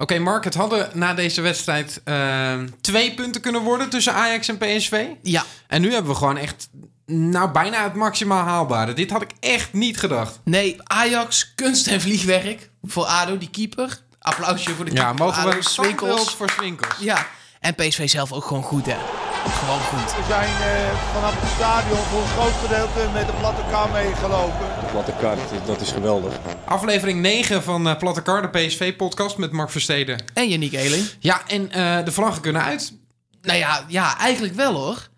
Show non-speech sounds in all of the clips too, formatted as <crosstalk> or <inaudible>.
Oké, Mark, het hadden na deze wedstrijd eh, twee punten kunnen worden tussen Ajax en PSV. Ja, En nu hebben we gewoon echt, nou, bijna het maximaal haalbare. Dit had ik echt niet gedacht. nee, Ajax, kunst en vliegwerk voor ADO, die keeper. Applausje voor de Ja, keeper. mogen we Swinkels. voor Swinkels. Ja, en PSV zelf ook gewoon goed, hè. Gewoon goed. We zijn eh, vanaf het stadion voor een groot gedeelte met de platte kar meegelopen. Platte kaart, dat is geweldig. Aflevering 9 van eh Platte Kar, de PSV-podcast met Mark Versteden. En Yannick Eeling. Ja, en eh, de vlaggen kunnen uit. Nou ja, ja, eigenlijk wel hoor.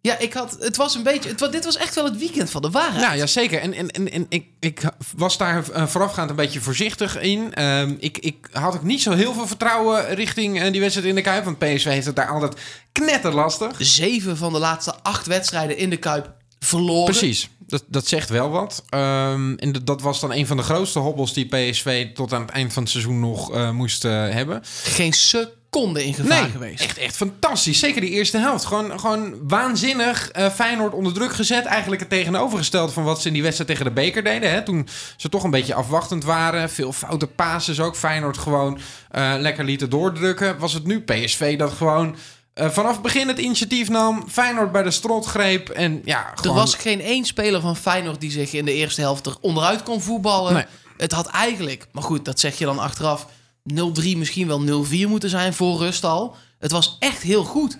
Ja, ik had, het was een beetje, het, dit was echt wel het weekend van de waarheid. Ja, ja zeker. En, en, en, en ik, ik was daar eh, voorafgaand een beetje voorzichtig in. Ehm, ik, ik had ook niet zo heel veel vertrouwen richting die wedstrijd in de Kuip. Want PSV heeft het daar altijd knetterlastig. Zeven van de laatste acht wedstrijden in de Kuip verloren. Precies, dat, dat zegt wel wat. Ehm, en dat- was dan een van de grootste hobbels die PSV tot aan het eind van het seizoen nog eh, moest eh, hebben. Geen seconde in gevaar Nee, geweest. echt, echt fantastisch. Zeker die eerste helft. Gewoon, gewoon waanzinnig eh, Feyenoord onder druk gezet. Eigenlijk het tegenovergestelde van wat ze in die wedstrijd tegen de beker deden. Hè? Toen ze toch een beetje afwachtend waren. Veel foute passes ook. Feyenoord gewoon lekker lieten doordrukken. Was het nu PSV dat gewoon... eh, vanaf het begin het initiatief nam, Feyenoord bij de strot greep en ja, Er gewoon... was geen één speler van Feyenoord die zich in de eerste helft er onderuit kon voetballen. Nee. Het had eigenlijk, maar goed, dat zeg je dan achteraf, 0-3 misschien wel 0-4 moeten zijn voor rust al. Het was echt heel goed.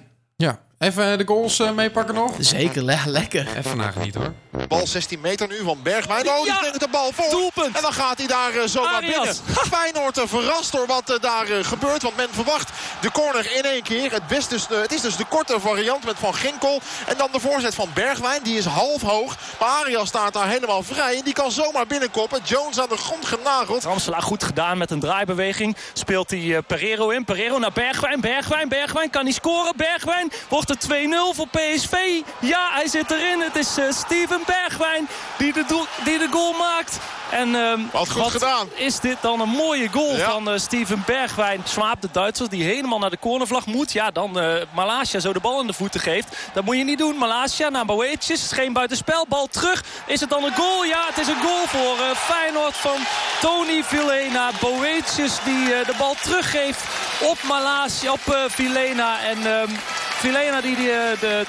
Even de goals eh, meepakken nog. Zeker, le- lekker. Even nagenieten hoor. Bal 16 meter nu van Bergwijn. Oh, die Ja, brengt de bal voor. doelpunt. En dan gaat hij daar eh, zomaar Arias. binnen. Feyenoord eh, verrast door wat eh, daar eh, gebeurt. Want men verwacht de corner in één keer. Het, best dus, eh, het is dus de korte variant met Van Ginkel. En dan de voorzet van Bergwijn. Die is half hoog. Maar Arias staat daar helemaal vrij. En die kan zomaar binnenkoppen. Jones aan de grond genageld. Ramselaar goed gedaan met een draaibeweging. Speelt hij eh, Pereiro in. Pereiro naar Bergwijn. Bergwijn, Bergwijn. Kan hij scoren? Bergwijn. Wordt het 2-0 voor PSV? Ja, hij zit erin. Het is eh, Steven Bergwijn die de, die de goal maakt. En ehm, Wat goed gedaan. is dit dan een mooie goal Ja. van eh, Steven Bergwijn. Swaap de Duitsers die helemaal naar de cornervlag moet. Ja, dan eh Malasia zo de bal in de voeten geeft. Dat moet je niet doen. Malasia naar Boetjes. Geen buitenspel. Bal terug. Is het dan een goal? Ja, het is een goal voor eh, Feyenoord van Tony Vilena. Boetjes die de bal teruggeeft op Malasia, op Vilena. En ehm Vilena die, die de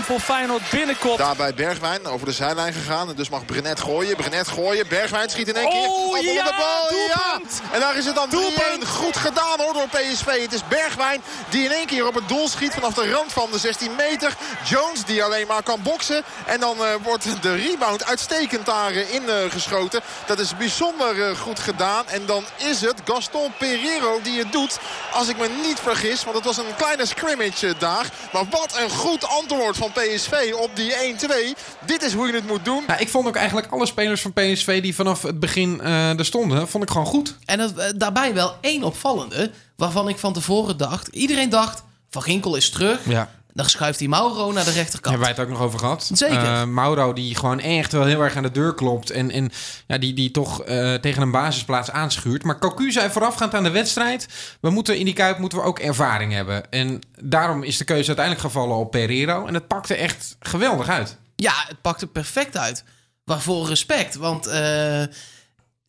2-1 voor Feyenoord binnenkomt. Daarbij Bergwijn over de zijlijn gegaan. En dus mag Brenet gooien. Brenet gooien. Bergwijn schiet in één keer. Oh, Op ja, de bal. doelpunt. Ja. En daar is het dan 3-1. Doelpunt. Goed gedaan hoor door PSV. Het is Bergwijn die in één keer op het doel schiet vanaf de rand van de 16 meter. Jones die alleen maar kan boksen. En dan eh, wordt de rebound uitstekend daarin geschoten. Dat is bijzonder eh, goed gedaan. En dan is het Gaston Pereiro die het doet. Als ik me niet vergis. Want het was een kleine scrimmage eh, daar. Maar wat een goed antwoord van PSV op die 1-2. Dit is hoe je het moet doen. Ja, ik vond ook eigenlijk alle spelers van PSV die vanaf het begin er stonden, vond ik gewoon goed. En het, eh, daarbij wel één opvallende, waarvan ik van tevoren dacht... Iedereen dacht, Van Ginkel is terug. Ja. Dan schuift hij Mauro naar de rechterkant. Hebben wij het ook nog over gehad. Zeker. Eh, Mauro die gewoon echt wel heel erg aan de deur klopt. En, en ja, die, die toch tegen een basisplaats aanschuurt. Maar Cocu zei voorafgaand aan de wedstrijd... we moeten in die Kuip moeten we ook ervaring hebben. En daarom is de keuze uiteindelijk gevallen op Pereiro. En het pakte echt geweldig uit. Ja, het pakte perfect uit. Waarvoor respect, want eh,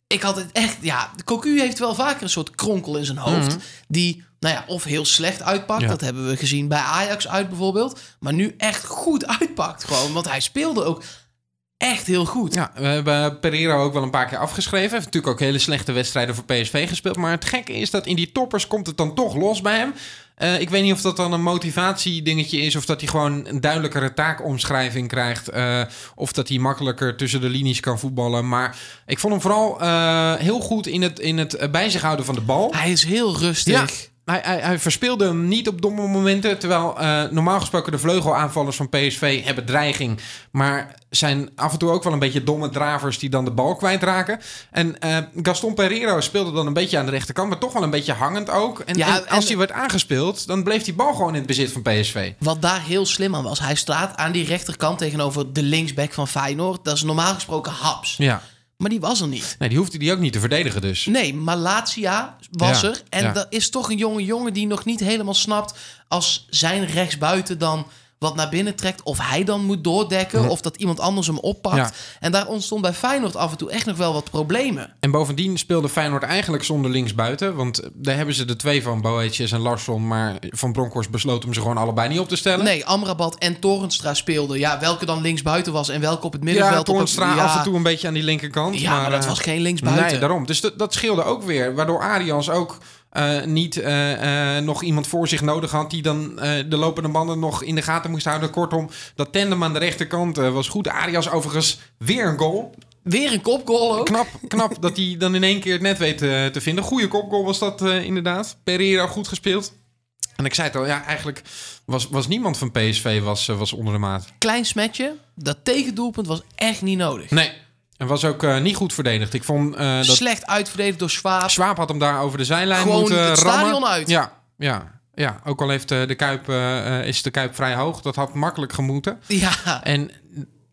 ik had het echt... Ja, de Cocu heeft wel vaker een soort kronkel in zijn hoofd. Die, nou ja, of heel slecht uitpakt. Ja. Dat hebben we gezien bij Ajax uit bijvoorbeeld. Maar nu echt goed uitpakt gewoon. Want hij speelde ook echt heel goed. Ja, we hebben Pereiro ook wel een paar keer afgeschreven. Heeft natuurlijk ook hele slechte wedstrijden voor PSV gespeeld. Maar het gekke is dat in die toppers komt het dan toch los bij hem. Eh, ik weet niet of dat dan een motivatiedingetje is... of dat hij gewoon een duidelijkere taakomschrijving krijgt... eh, of dat hij makkelijker tussen de linies kan voetballen. Maar ik vond hem vooral eh, heel goed in het, in het bij zich houden van de bal. Hij is heel rustig. Ja. Hij, hij, hij verspeelde hem niet op domme momenten. Terwijl eh, normaal gesproken de vleugelaanvallers van PSV hebben dreiging. Maar zijn af en toe ook wel een beetje domme dravers die dan de bal kwijtraken. En eh, Gaston Pereiro speelde dan een beetje aan de rechterkant. Maar toch wel een beetje hangend ook. En, Ja, en als en- hij werd aangespeeld, dan bleef die bal gewoon in het bezit van PSV. Wat daar heel slim aan was. Hij staat aan die rechterkant tegenover de linksback van Feyenoord. Dat is normaal gesproken Haps. Ja. Maar die was er niet. Nee, die hoefde die ook niet te verdedigen dus. Nee, Malatia was Ja, er. En ja. dat is toch een jonge jongen die nog niet helemaal snapt... als zijn rechtsbuiten dan wat naar binnen trekt. Of hij dan moet doordekken. Of dat iemand anders hem oppakt. Ja. En daar ontstond bij Feyenoord af en toe echt nog wel wat problemen. En bovendien speelde Feyenoord eigenlijk zonder linksbuiten. Want daar hebben ze de twee van, Boetjes en Larsson. Maar Van Bronckhorst besloot om ze gewoon allebei niet op te stellen. Nee, Amrabat en Torenstra speelden. Ja, welke dan linksbuiten was en welke op het Ja, middenveld. op het, Toornstra ja, af en toe een beetje aan die linkerkant. Ja, maar, dat eh, was geen linksbuiten. Nee, daarom. Dus dat, dat scheelde ook weer. Waardoor Arians ook niet eh, eh, nog iemand voor zich nodig had... die dan eh, de lopende banden nog in de gaten moest houden. Kortom, dat tandem aan de rechterkant eh, was goed. Arias overigens weer een goal. Weer een kopgoal ook. Knap, knap <laughs> dat hij dan in één keer het net weet eh, te vinden. Goede kopgoal was dat eh, inderdaad. Pereira goed gespeeld. En ik zei het al, ja, eigenlijk was, was niemand van PSV was, eh, was onder de maat. Klein smetje. Dat tegendoelpunt was echt niet nodig. Nee, en was ook eh, niet goed verdedigd. Ik vond eh, dat Slecht uitverdedigd door Schwab. Schwab had hem daar over de zijlijn Gewoon moeten het rammen. stadion uit. Ja, ja, ja. Ook al heeft eh, de Kuip, is de Kuip vrij hoog. Dat had makkelijk gemoeten. Ja, En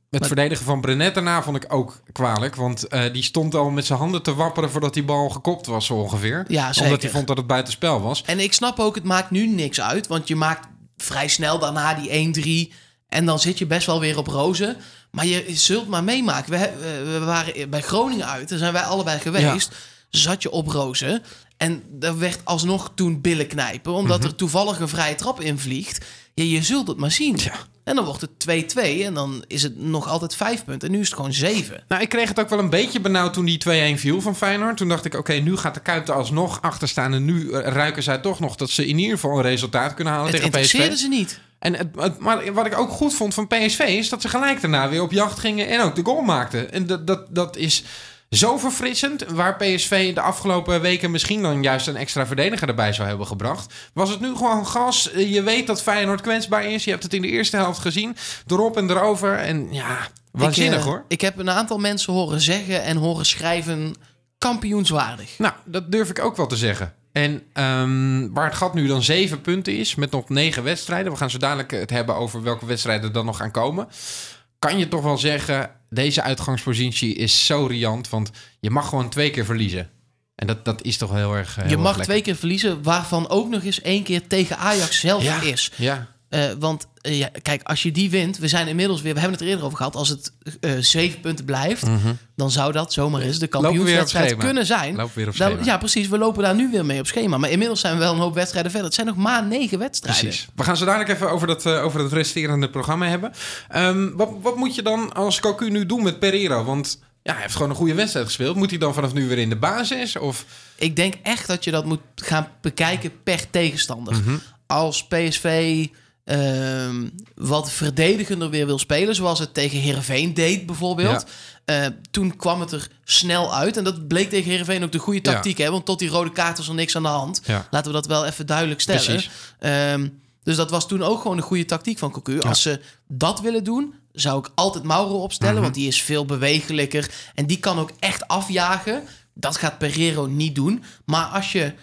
het verdedigen van Brenet daarna vond ik ook kwalijk. Want die stond al met zijn handen te wapperen voordat die bal gekopt was zo ongeveer. Ja, zeker. Omdat hij vond dat het buitenspel was. En ik snap ook, het maakt nu niks uit. Want je maakt vrij snel daarna die 1-3. En dan zit je best wel weer op rozen. Maar je zult maar meemaken. We, we waren bij Groningen uit. Daar zijn wij allebei geweest. Zat je op rozen. En er werd alsnog toen billen knijpen. Omdat Mhm. er toevallig een vrije trap invliegt. Ja, je zult het maar zien. En dan wordt het 2-2. En dan is het nog altijd 5 punten. En nu is het gewoon 7. Nou, ik kreeg het ook wel een beetje benauwd toen die 2-1 viel van Feyenoord. Toen dacht ik, oké, nu gaat de Kuip er alsnog achter staan. En nu eh, ruiken zij toch nog dat ze in ieder geval een resultaat kunnen halen Het tegen PSV. interesseerde ze niet. En het, het- maar wat ik ook goed vond van PSV is dat ze gelijk daarna weer op jacht gingen en ook de goal maakten. En dat, dat, dat is zo verfrissend. Waar PSV de afgelopen weken misschien dan juist een extra verdediger erbij zou hebben gebracht. Was het nu gewoon gas. Je weet dat Feyenoord kwetsbaar is. Je hebt het in de eerste helft gezien. Erop en erover. En ja, waanzinnig ik, eh, hoor. Ik heb een aantal mensen horen zeggen en horen schrijven kampioenswaardig. Nou, dat durf ik ook wel te zeggen. En ehm, waar het gat nu dan zeven punten is, met nog negen wedstrijden. We gaan zo dadelijk het hebben over welke wedstrijden er dan nog gaan komen. Kan je toch wel zeggen, deze uitgangspositie is zo riant. Want je mag gewoon twee keer verliezen. En dat, dat is toch heel erg. eh, heel je mag lekker. twee keer verliezen, waarvan ook nog eens één keer tegen Ajax zelf ja, is. Ja, Eh, want eh, ja, kijk, als je die wint, we zijn inmiddels weer, we hebben het er eerder over gehad, als het eh, zeven punten blijft, dan zou dat zomaar eens de Mhm. Kampioenswedstrijd kunnen zijn. Weer op Dan- ja, precies. We lopen daar nu weer mee op schema. Maar inmiddels zijn we wel een hoop wedstrijden verder. Het zijn nog maar negen wedstrijden. precies. We gaan zo dadelijk even over dat, over het resterende programma hebben. Ehm, wat, wat moet je dan als Cocu nu doen met Pereiro? Want ja, hij heeft gewoon een goede wedstrijd gespeeld. Moet hij dan vanaf nu weer in de basis? Of... Ik denk echt dat je dat moet gaan bekijken per tegenstander. Mhm. Als PSV ehm, wat verdedigender weer wil spelen, zoals het tegen Herenveen deed bijvoorbeeld. eh, toen kwam het er snel uit. En dat bleek tegen Herenveen ook de goede Ja. tactiek. Hè? Want tot die rode kaart was er niks aan de hand. Ja. Laten we dat wel even duidelijk stellen. Ehm, dus dat was toen ook gewoon een goede tactiek van Cocu. Als ze dat willen doen, zou ik altijd Mauro opstellen. Mhm. Want die is veel bewegelijker. En die kan ook echt afjagen. Dat gaat Pereiro niet doen. Maar als je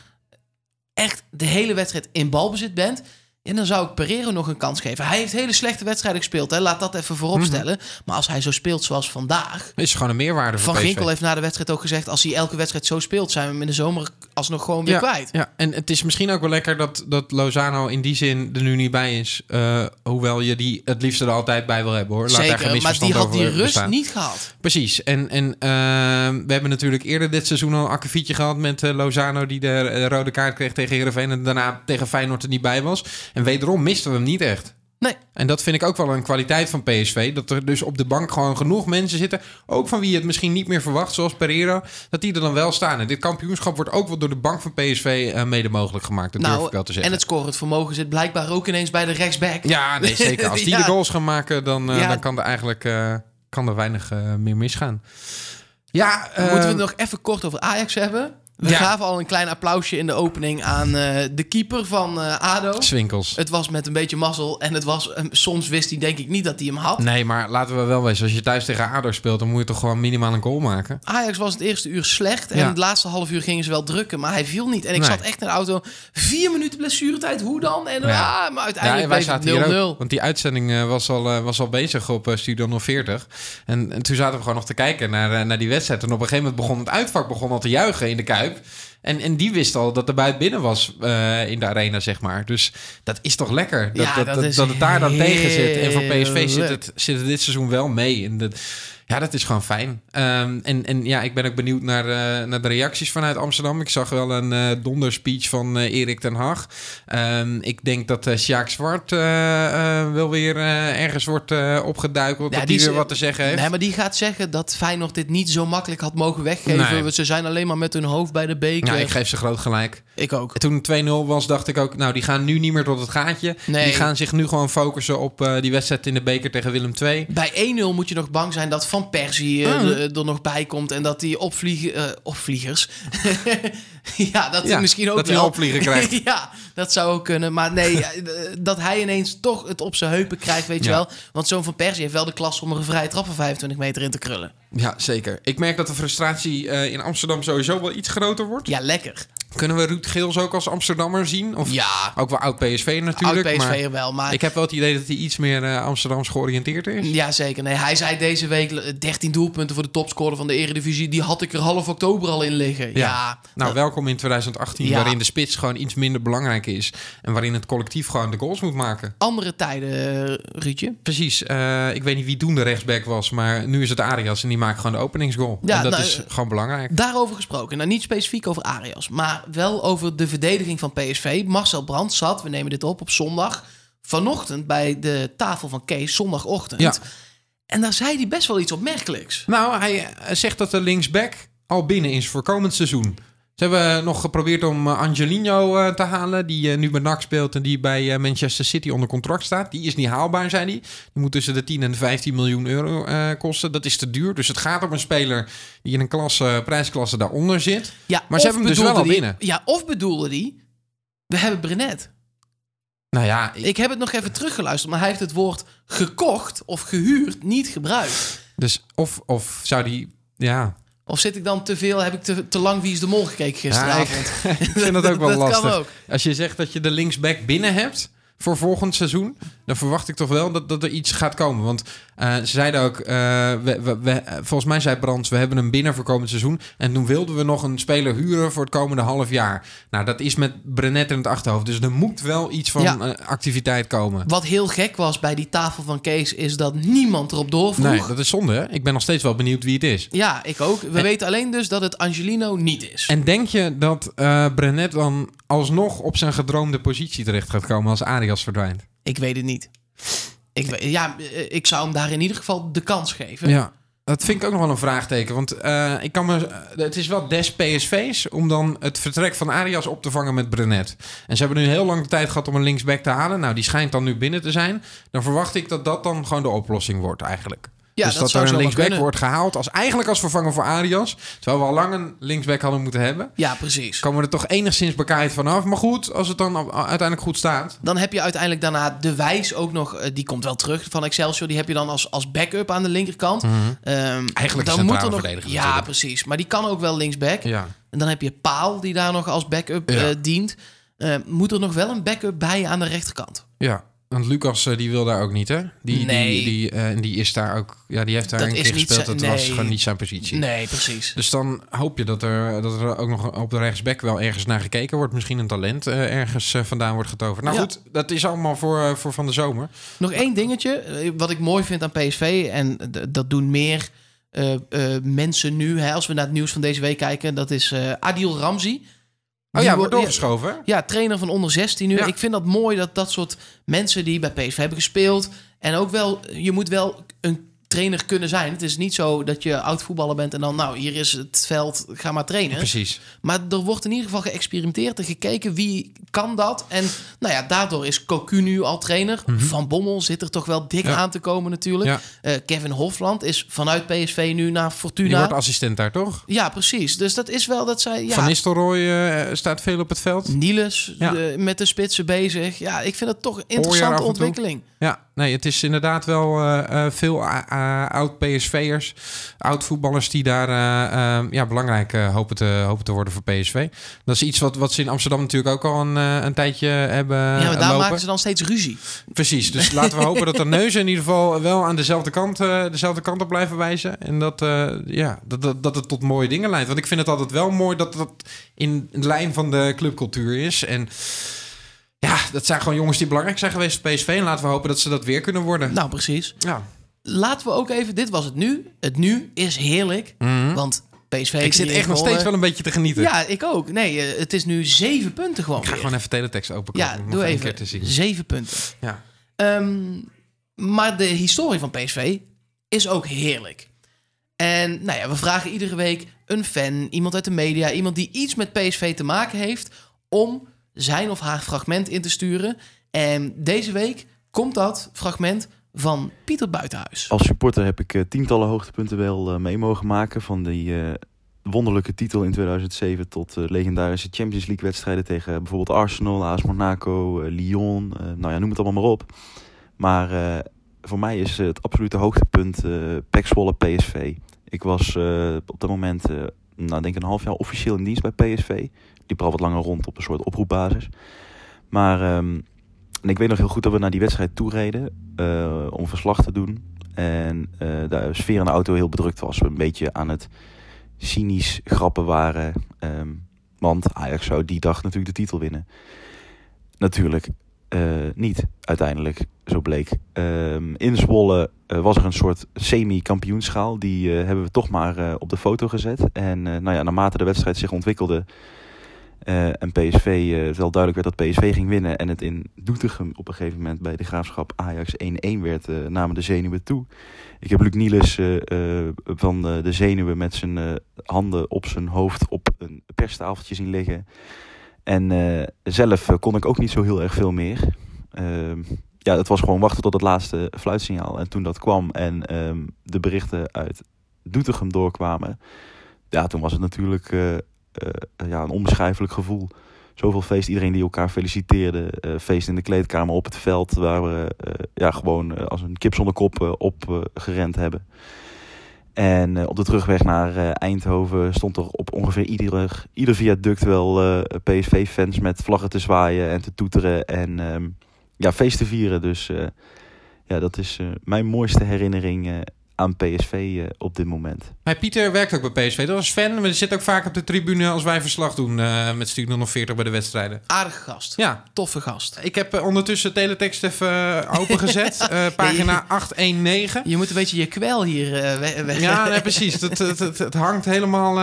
echt de hele wedstrijd in balbezit bent... En dan zou ik Pereiro nog een kans geven. Hij heeft hele slechte wedstrijden gespeeld. Hè? Laat dat even voorop stellen. Maar als hij zo speelt zoals vandaag... Is gewoon een meerwaarde voor Van. Ginkel heeft na de wedstrijd ook gezegd... als hij elke wedstrijd zo speelt... zijn we hem in de zomer alsnog gewoon weer ja, kwijt. Ja, en het is misschien ook wel lekker dat, dat Lozano in die zin er nu niet bij is. Eh, hoewel je die het liefst er altijd bij wil hebben hoor. Laat daar geen Zeker, maar die had die rust bestaan. niet gehad. Precies. En, en eh, we hebben natuurlijk eerder dit seizoen al een akkefietje gehad met eh, Lozano... die de rode kaart kreeg tegen Heerenveen... en daarna tegen Feyenoord er niet bij was. En wederom misten we hem niet echt. Nee, En dat vind ik ook wel een kwaliteit van PSV. Dat er dus op de bank gewoon genoeg mensen zitten. Ook van wie je het misschien niet meer verwacht, zoals Pereiro. Dat die er dan wel staan. En dit kampioenschap wordt ook wel door de bank van PSV eh, mede mogelijk gemaakt. Dat durf ik wel te zeggen. Nou, en het scorend vermogen zit blijkbaar ook ineens bij de rechtsback. Ja, nee, zeker. <laughs> Als die Ja. de goals gaan maken, dan, eh, Ja. dan kan er eigenlijk eh, kan er weinig meer misgaan. Ja, Moeten we het nog even kort over Ajax hebben? We Ja. gaven al een klein applausje in de opening aan eh, de keeper van eh, ADO. Swinkels. Het was met een beetje mazzel en het was, eh, soms wist hij denk ik niet dat hij hem had. Nee, maar laten we wel wezen. Als je thuis tegen ADO speelt, dan moet je toch gewoon minimaal een goal maken. Ajax was het eerste uur slecht en Ja. het laatste half uur gingen ze wel drukken, maar hij viel niet. En ik Nee. zat echt in de auto, vier minuten blessuretijd, hoe dan? En Ja. ja, maar uiteindelijk wij zaten 0-0. hier ook. Want die uitzending was, al, was al bezig op Studio 040. En, en toen zaten we gewoon nog te kijken naar, naar die wedstrijd. En op een gegeven moment begon het uitvak begon al te juichen in de Kuip. En, en die wist al dat er buiten binnen was eh, in de arena, zeg maar. Dus dat is toch lekker dat, Ja, dat, dat het daar dan tegen zit. En voor PSV zit het, zit het dit seizoen wel mee. En dat, ja, dat is gewoon fijn. Ehm, en, en ja, ik ben ook benieuwd naar, eh, naar de reacties vanuit Amsterdam. Ik zag wel een eh donderspeech van eh, Erik ten Hag. Ehm, ik denk dat eh Sjaak Zwart wel weer ergens wordt opgeduikeld. Ja, dat die die weer wat te zeggen heeft. Nee, maar die gaat zeggen dat Feyenoord dit niet zo makkelijk had mogen weggeven. Nee. Ze zijn alleen maar met hun hoofd bij de beker. Ja, ik geef ze groot gelijk. Ik ook. Toen het 2-0 was, dacht ik ook... nou, die gaan nu niet meer tot het gaatje. Nee. Die gaan zich nu gewoon focussen op eh, die wedstrijd in de beker tegen Willem II. Bij 1-0 moet je nog bang zijn dat Van Persie eh, Ah. er, nog bij komt. En dat die opvliegen, eh, opvliegers... <laughs> ja, dat Ja, misschien ook dat hij wel. een opvlieger krijgt. <laughs> ja, dat zou ook kunnen. Maar nee, <laughs> eh, dat hij ineens toch het op zijn heupen krijgt, weet je wel. Want zo'n Van Persie heeft wel de klas om er een vrije trap van 25 meter in te krullen. Ja, zeker. Ik merk dat de frustratie in Amsterdam sowieso wel iets groter wordt. Ja, lekker. Kunnen we Ruud Geels ook als Amsterdammer zien? Of Ja. ook wel oud-PSV natuurlijk. Oud maar PSV'er wel, maar... ik heb wel het idee dat hij iets meer eh, Amsterdams georiënteerd is. Ja, zeker. Nee, hij zei deze week eh, 13 doelpunten voor de topscorer van de Eredivisie. Die had ik er half oktober al in liggen. Ja, Nou, dat- welkom in 2018, Ja. waarin de spits gewoon iets minder belangrijk is. En waarin het collectief gewoon de goals moet maken. andere tijden, eh, Ruudje. Precies. eh, ik weet niet wie toen de rechtsback was, maar nu is het Arias en die maakt gewoon de openingsgoal. Ja, en dat nou, is eh, gewoon belangrijk. Daarover gesproken. Nou, niet specifiek over Arias, maar wel over de verdediging van PSV. Marcel Brandt zat, we nemen dit op op zondag, vanochtend bij de tafel van Kees, zondagochtend. Ja. En daar zei hij best wel iets opmerkelijks. Nou, hij eh, zegt dat de linksback al binnen is voor komend seizoen. Ze hebben nog geprobeerd om eh, Angelino eh, te halen, die eh, nu bij NAC speelt en die bij eh, Manchester City onder contract staat. Die is niet haalbaar, zei hij. Die moet tussen de 10 en de 15 miljoen euro eh, kosten. Dat is te duur. Dus het gaat om een speler die in een klasse, prijsklasse daaronder zit. Ja, Maar ze hebben hem dus wel al binnen. Ja, of bedoelde die, we hebben Brenet. Nou ja, ik- Ik heb het nog even teruggeluisterd, maar hij heeft het woord gekocht of gehuurd niet gebruikt. dus of, of zou die... Ja, Of zit ik dan te veel, heb ik te, te lang Wie is de Mol gekeken gisteravond? Ja, ik <laughs> vind dat ook wel Dat lastig. ook. Als je zegt dat je de linksback binnen hebt voor volgend seizoen, dan verwacht ik toch wel dat, dat er iets gaat komen. Want eh, ze zeiden ook, eh, we, we, we- volgens mij zei Brands, we hebben hem binnen voor komend seizoen. En toen wilden we nog een speler huren voor het komende half jaar. Nou, dat is met Brenet in het achterhoofd. Dus er moet wel iets van Ja. eh, activiteit komen. Wat heel gek was bij die tafel van Kees, is dat niemand erop doorvroeg. Nee, dat is zonde. Hè? Ik ben nog steeds wel benieuwd wie het is. Ja, ik ook. We weten alleen dus dat het Angelino niet is. En denk je dat eh Brenet dan alsnog op zijn gedroomde positie terecht gaat komen als Arias verdwijnt? Ik weet het niet. Ik, ja, eh, ik zou hem daar in ieder geval de kans geven. Ja, dat vind ik ook nog wel een vraagteken. Want eh, ik kan me, het is wel des PSV's om dan het vertrek van Arias op te vangen met Brenet. En ze hebben nu heel lang de tijd gehad om een linksback te halen. Nou, die schijnt dan nu binnen te zijn. Dan verwacht ik dat dat dan gewoon de oplossing wordt eigenlijk. Ja, dus dat dat, zou er een linksback wordt gehaald als eigenlijk als vervanger voor Arias. Terwijl we al lang een linksback hadden moeten hebben. Ja, precies. Komen we er toch enigszins bekaaid vanaf. Maar goed, als het dan uiteindelijk goed staat. Dan heb je uiteindelijk daarna de wijs ook nog, eh, die komt wel terug van Excelsior. Die heb je dan als, als backup aan de linkerkant. Ehm, Eigenlijk dan moet er nog, Ja, natuurlijk. precies. Maar die kan ook wel linksback. Ja. En dan heb je Paal, die daar nog als backup Ja. eh, dient. Eh, moet er nog wel een backup bij aan de rechterkant? Ja. Want Lucas eh, die wil daar ook niet, hè? Die, Nee. die, die, eh, die is daar ook. Ja, die heeft daar Dat een keer gespeeld. Dat was gewoon niet zijn positie. Nee, precies. Dus dan hoop je dat er, dat er ook nog op de rechtsback wel ergens naar gekeken wordt. Misschien een talent eh, ergens vandaan wordt getoverd. Nou Ja. goed, dat is allemaal voor, voor van de zomer. Nog één dingetje, wat ik mooi vind aan PSV, en dat doen meer mensen nu, hè, als we naar het nieuws van deze week kijken, dat is Adil Ramzi. Oh ja, wo- wordt doorgeschoven. Ja, trainer van onder 16 nu. Ja. Ik vind dat mooi dat dat soort mensen die bij PSV hebben gespeeld. En ook wel, je moet wel een trainer kunnen zijn. Het is niet zo dat je oud voetballer bent en dan, nou, hier is het veld, ga maar trainen. Precies. Maar er wordt in ieder geval geëxperimenteerd en gekeken wie kan dat. En nou ja, daardoor is Cocu nu al trainer. Van Bommel zit er toch wel dik Mhm. Ja. aan te komen natuurlijk. Ja. Eh, Kevin Hofland is vanuit PSV nu naar Die Fortuna. wordt assistent daar, toch? Ja, precies. Dus dat is wel dat zij... Ja, Van Nistelrooy eh, staat veel op het veld. Niels Ja. met de spitsen bezig. Ja, ik vind het toch een interessante ontwikkeling. Ja, nee, het is inderdaad wel eh, eh, veel a- oud-PSV'ers, oud-voetballers die daar eh, eh, ja, belangrijk eh, hopen, te, hopen te worden voor PSV. Dat is iets wat, wat ze in Amsterdam natuurlijk ook al een, eh, een tijdje hebben ja, maar daar lopen. maken ze dan steeds ruzie. Precies, dus <laughs> laten we hopen dat de neuzen in ieder geval wel aan dezelfde kant, eh, dezelfde kant op blijven wijzen. En dat, eh, ja, dat, dat, dat het tot mooie dingen leidt. Want ik vind het altijd wel mooi dat dat in de lijn van de clubcultuur is. En ja, dat zijn gewoon jongens die belangrijk zijn geweest voor PSV. En laten we hopen dat ze dat weer kunnen worden. Nou, precies. Ja. Laten we ook even... Dit was het nu. Het nu is heerlijk. Want PSV... Mhm. Ik zit echt nog steeds wel een beetje te genieten. Ja, ik ook. Nee, eh, het is nu zeven punten gewoon Ik ga weer. gewoon even teletext open. Ja, doe even. keer te zien. Zeven punten. Ja. Ehm, maar de historie van PSV is ook heerlijk. En nou ja, we vragen iedere week een fan, iemand uit de media, iemand die iets met PSV te maken heeft, om zijn of haar fragment in te sturen. En deze week komt dat fragment van Pieter Buitenhuis. Als supporter heb ik eh, tientallen hoogtepunten wel eh, mee mogen maken. Van die eh, wonderlijke titel in 2007 tot eh, legendarische Champions League wedstrijden tegen bijvoorbeeld Arsenal, AS Monaco, Lyon. nou ja, noem het allemaal maar op. Maar voor mij is het absolute hoogtepunt eh PEC PSV. Ik was op dat moment, nou denk een half jaar officieel in dienst bij PSV. Liep er wat langer rond op een soort oproepbasis. Maar ehm, en ik weet nog heel goed dat we naar die wedstrijd toe reden eh, om verslag te doen. En eh, de sfeer in de auto heel bedrukt was. We een beetje aan het cynisch grappen waren. Ehm, want Ajax zou die dag natuurlijk de titel winnen. Natuurlijk eh, niet, uiteindelijk, zo bleek. Ehm, in Zwolle was er een soort semi-kampioenschaal. Die hebben we toch maar op de foto gezet. En nou ja, naarmate de wedstrijd zich ontwikkelde... eh, en PSV, eh, het wel duidelijk werd dat PSV ging winnen... en het in Doetinchem op een gegeven moment bij de Graafschap Ajax 1-1 werd... eh, namen de zenuwen toe. Ik heb Luc Niels van de, zenuwen met zijn handen op zijn hoofd... op een perstafeltje zien liggen... En zelf kon ik ook niet zo heel erg veel meer. Ehm, ja, het was gewoon wachten tot het laatste fluitsignaal. En toen dat kwam en ehm, de berichten uit Doetinchem doorkwamen... Ja, toen was het natuurlijk ja, een onbeschrijfelijk gevoel. Zoveel feest, iedereen die elkaar feliciteerde. eh, feest in de kleedkamer, op het veld... waar we eh, ja, gewoon eh, als een kip zonder kop eh, op eh, gerend hebben. En eh, op de terugweg naar eh, Eindhoven stond er op ongeveer ieder, ieder viaduct wel eh, PSV-fans met vlaggen te zwaaien en te toeteren en ehm, ja, feest te vieren. Dus eh, ja, dat is eh, mijn mooiste herinnering eh, aan PSV eh, op dit moment. Hey, Pieter werkt ook bij PSV. Dat was fan. Maar die zit ook vaak op de tribune als wij verslag doen eh, met Studio 40 bij de wedstrijden. Aardige gast. Ja, Toffe gast. ik heb eh, ondertussen teletext even eh, opengezet. <laughs> Eh, pagina 819. Je moet een beetje je kwel hier we- weg. Ja, <laughs> nee, precies. Het, het, het, het hangt helemaal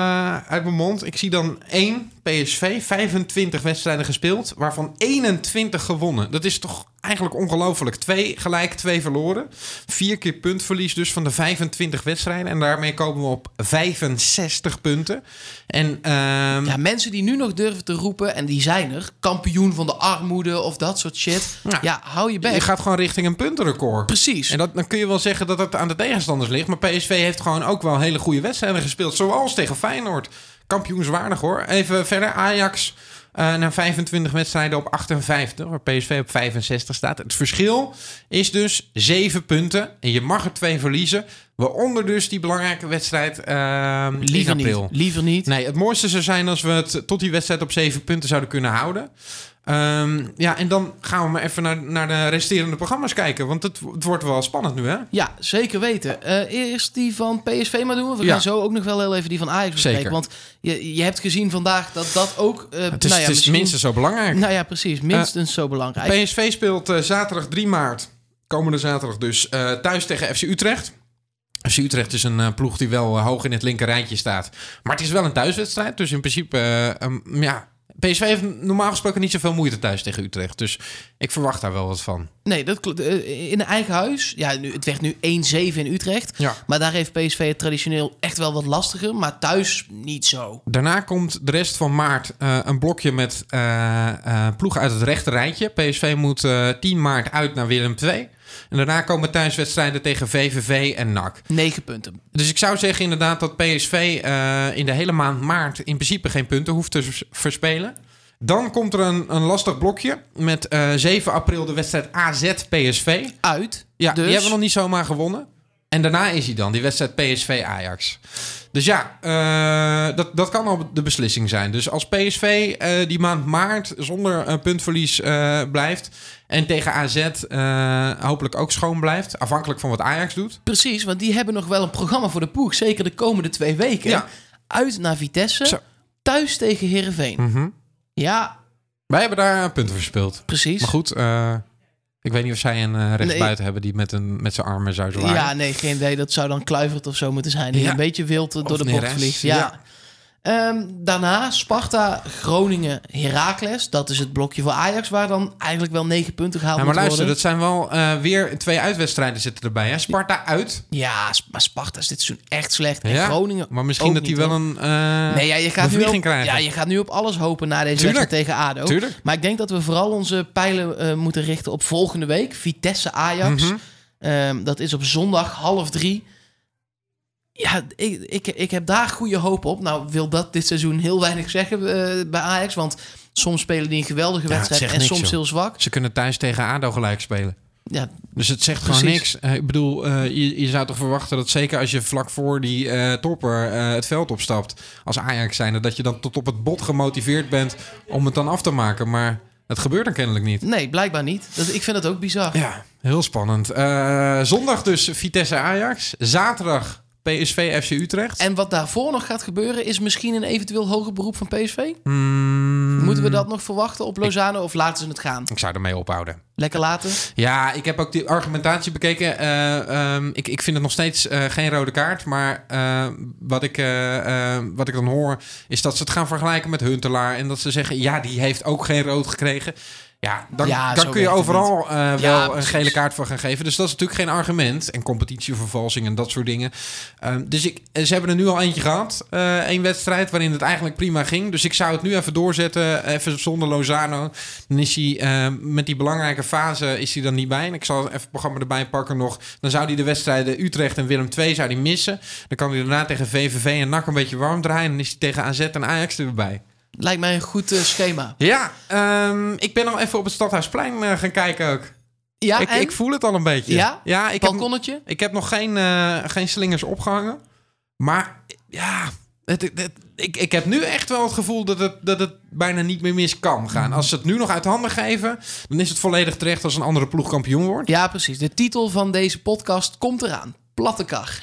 uit mijn mond. Ik zie dan één PSV, 25 wedstrijden gespeeld, waarvan 21 gewonnen. Dat is toch eigenlijk ongelooflijk. Twee gelijk, twee verloren. Vier keer puntverlies dus van de 25 wedstrijden. En daarmee komen we op 65 punten. En ehm, Ja, mensen die nu nog durven te roepen, en die zijn er, kampioen van de armoede of dat soort shit. Ja. Ja, hou je bek. je gaat gewoon richting een puntenrecord. Precies. En dat, dan kun je wel zeggen dat het aan de tegenstanders ligt. Maar PSV heeft gewoon ook wel hele goede wedstrijden gespeeld. Zoals tegen Feyenoord. Kampioenswaardig hoor. Even verder. Ajax eh na 25 wedstrijden op 58. Waar PSV op 65 staat. Het verschil is dus 7 punten. En je mag er twee verliezen. Waaronder dus die belangrijke wedstrijd in Liever april. niet. Liever niet. Nee, het mooiste zou zijn als we het tot die wedstrijd op zeven punten zouden kunnen houden. Ehm, ja, en dan gaan we maar even naar, naar de resterende programma's kijken. Want het, het wordt wel spannend nu, hè? Ja, zeker weten. Eh, eerst die van PSV maar doen. We Ja. gaan zo ook nog wel heel even die van Ajax bespreken. Zeker. Want je, je hebt gezien vandaag dat dat ook... eh, Het is, nou ja, het is minstens zo belangrijk. Nou ja, precies. Minstens zo belangrijk. PSV speelt eh, zaterdag 3 maart, komende zaterdag dus, eh, thuis tegen FC Utrecht. FC Utrecht is een eh, ploeg die wel eh, hoog in het linker rijtje staat. Maar het is wel een thuiswedstrijd. Dus in principe, eh, um, ja... PSV heeft normaal gesproken niet zoveel moeite thuis tegen Utrecht. Dus ik verwacht daar wel wat van. Nee, dat klopt. In eigen huis. Ja, nu, het werd nu 1-7 in Utrecht. Ja. Maar daar heeft PSV het traditioneel echt wel wat lastiger. Maar thuis niet zo. Daarna komt de rest van maart een blokje met eh, ploegen uit het rechte rijtje. PSV moet eh 10 maart uit naar Willem II. En daarna komen thuiswedstrijden tegen VVV en NAC. 9 punten. Dus ik zou zeggen inderdaad dat PSV eh, in de hele maand maart in principe geen punten hoeft te vers- verspelen. Dan komt er een, een lastig blokje met eh 7 april de wedstrijd AZ-PSV. Uit. Ja, dus, die hebben we nog niet zomaar gewonnen. En daarna is hij dan, die wedstrijd PSV-Ajax. Dus ja, eh, dat, dat kan al de beslissing zijn. Dus als PSV eh, die maand maart zonder een puntverlies eh, blijft... en tegen AZ eh, hopelijk ook schoon blijft... afhankelijk van wat Ajax doet... Precies, want die hebben nog wel een programma voor de poeg. Zeker de komende twee weken. Ja. Uit naar Vitesse. Zo. Thuis tegen Heerenveen. Mhm. Ja, Wij hebben daar punten verspeeld. precies. Maar goed, eh, ik weet niet of zij een eh rechtsbuiten hebben... die met, een, met zijn armen zou zwaaien. Ja, nee, geen idee. Dat zou dan Kluivert of zo moeten zijn. Die Ja. een beetje wild door Of de bocht vliegt. ja. Ja. Ehm, daarna Sparta, Groningen, Heracles. Dat is het blokje voor Ajax, waar dan eigenlijk wel negen punten gehaald Ja, maar luister, worden. dat zijn wel eh, weer twee uitwedstrijden zitten erbij. Hè? Sparta uit. Ja, maar Sparta is dit seizoen echt slecht. En Ja, Groningen Maar misschien dat hij wel een eh Nee, ja, je gaat, nu op, krijgen. ja, je gaat nu op alles hopen na deze wedstrijd tegen ADO. Tuurlijk. Maar ik denk dat we vooral onze pijlen eh, moeten richten op volgende week. Vitesse-Ajax. Mhm. Ehm, dat is op zondag half drie. Ja, ik, ik, ik heb daar goede hoop op. Nou wil dat dit seizoen heel weinig zeggen eh, bij Ajax. Want soms spelen die een geweldige Ja, wedstrijd en niks, soms joh. heel zwak. Ze kunnen thuis tegen ADO gelijk spelen. Ja, Dus het zegt gewoon niks. Eh, ik bedoel, eh, je, je zou toch verwachten dat zeker als je vlak voor die eh, topper het veld opstapt... als Ajax zijnde, dat je dan tot op het bot gemotiveerd bent om het dan af te maken. Maar het gebeurt dan kennelijk niet. nee, blijkbaar niet. Dat, ik vind dat ook bizar. Ja, heel spannend. Zondag dus Vitesse-Ajax. Zaterdag PSV-FC Utrecht. En wat daarvoor nog gaat gebeuren... is misschien een eventueel hoger beroep van PSV? Hmm, Moeten we dat nog verwachten op Lozano of laten ze het gaan? Ik zou ermee ophouden. Lekker laten? Ja, ik heb ook die argumentatie bekeken. Eh, ehm, ik, ik vind het nog steeds eh, geen rode kaart. Maar eh, wat, ik, wat ik dan hoor, is dat ze het gaan vergelijken met Huntelaar. En dat ze zeggen, ja, die heeft ook geen rood gekregen. Ja, dan, Ja, dan zo kun je overal eh, wel een precies. gele kaart voor gaan geven. Dus dat is natuurlijk geen argument. En competitievervalsing en dat soort dingen. Ehm, dus ik, ze hebben er nu al eentje gehad. eh Eén wedstrijd waarin het eigenlijk prima ging. Dus ik zou het nu even doorzetten. Even zonder Lozano. Dan is hij eh, met die belangrijke fase is hij dan niet bij. En ik zal even het programma erbij pakken nog. Dan zou hij de wedstrijden Utrecht en Willem II zou hij missen. Dan kan hij daarna tegen VVV en NAC een beetje warm draaien. Dan is hij tegen AZ en Ajax erbij. Lijkt mij een goed eh, schema. Ja, ehm, ik ben al even op het Stadhuisplein eh, gaan kijken ook. Ja, ik, en? ik voel het al een beetje. Ja? ja ik, heb, Balkonnetje? ik heb nog geen, eh, geen slingers opgehangen. Maar ja, het, het- het- ik, ik heb nu echt wel het gevoel dat het, dat het bijna niet meer mis kan gaan. Als ze het nu nog uit handen geven, dan is het volledig terecht als een andere ploeg kampioen wordt. Ja, precies. De titel van deze podcast komt eraan. Platte kar.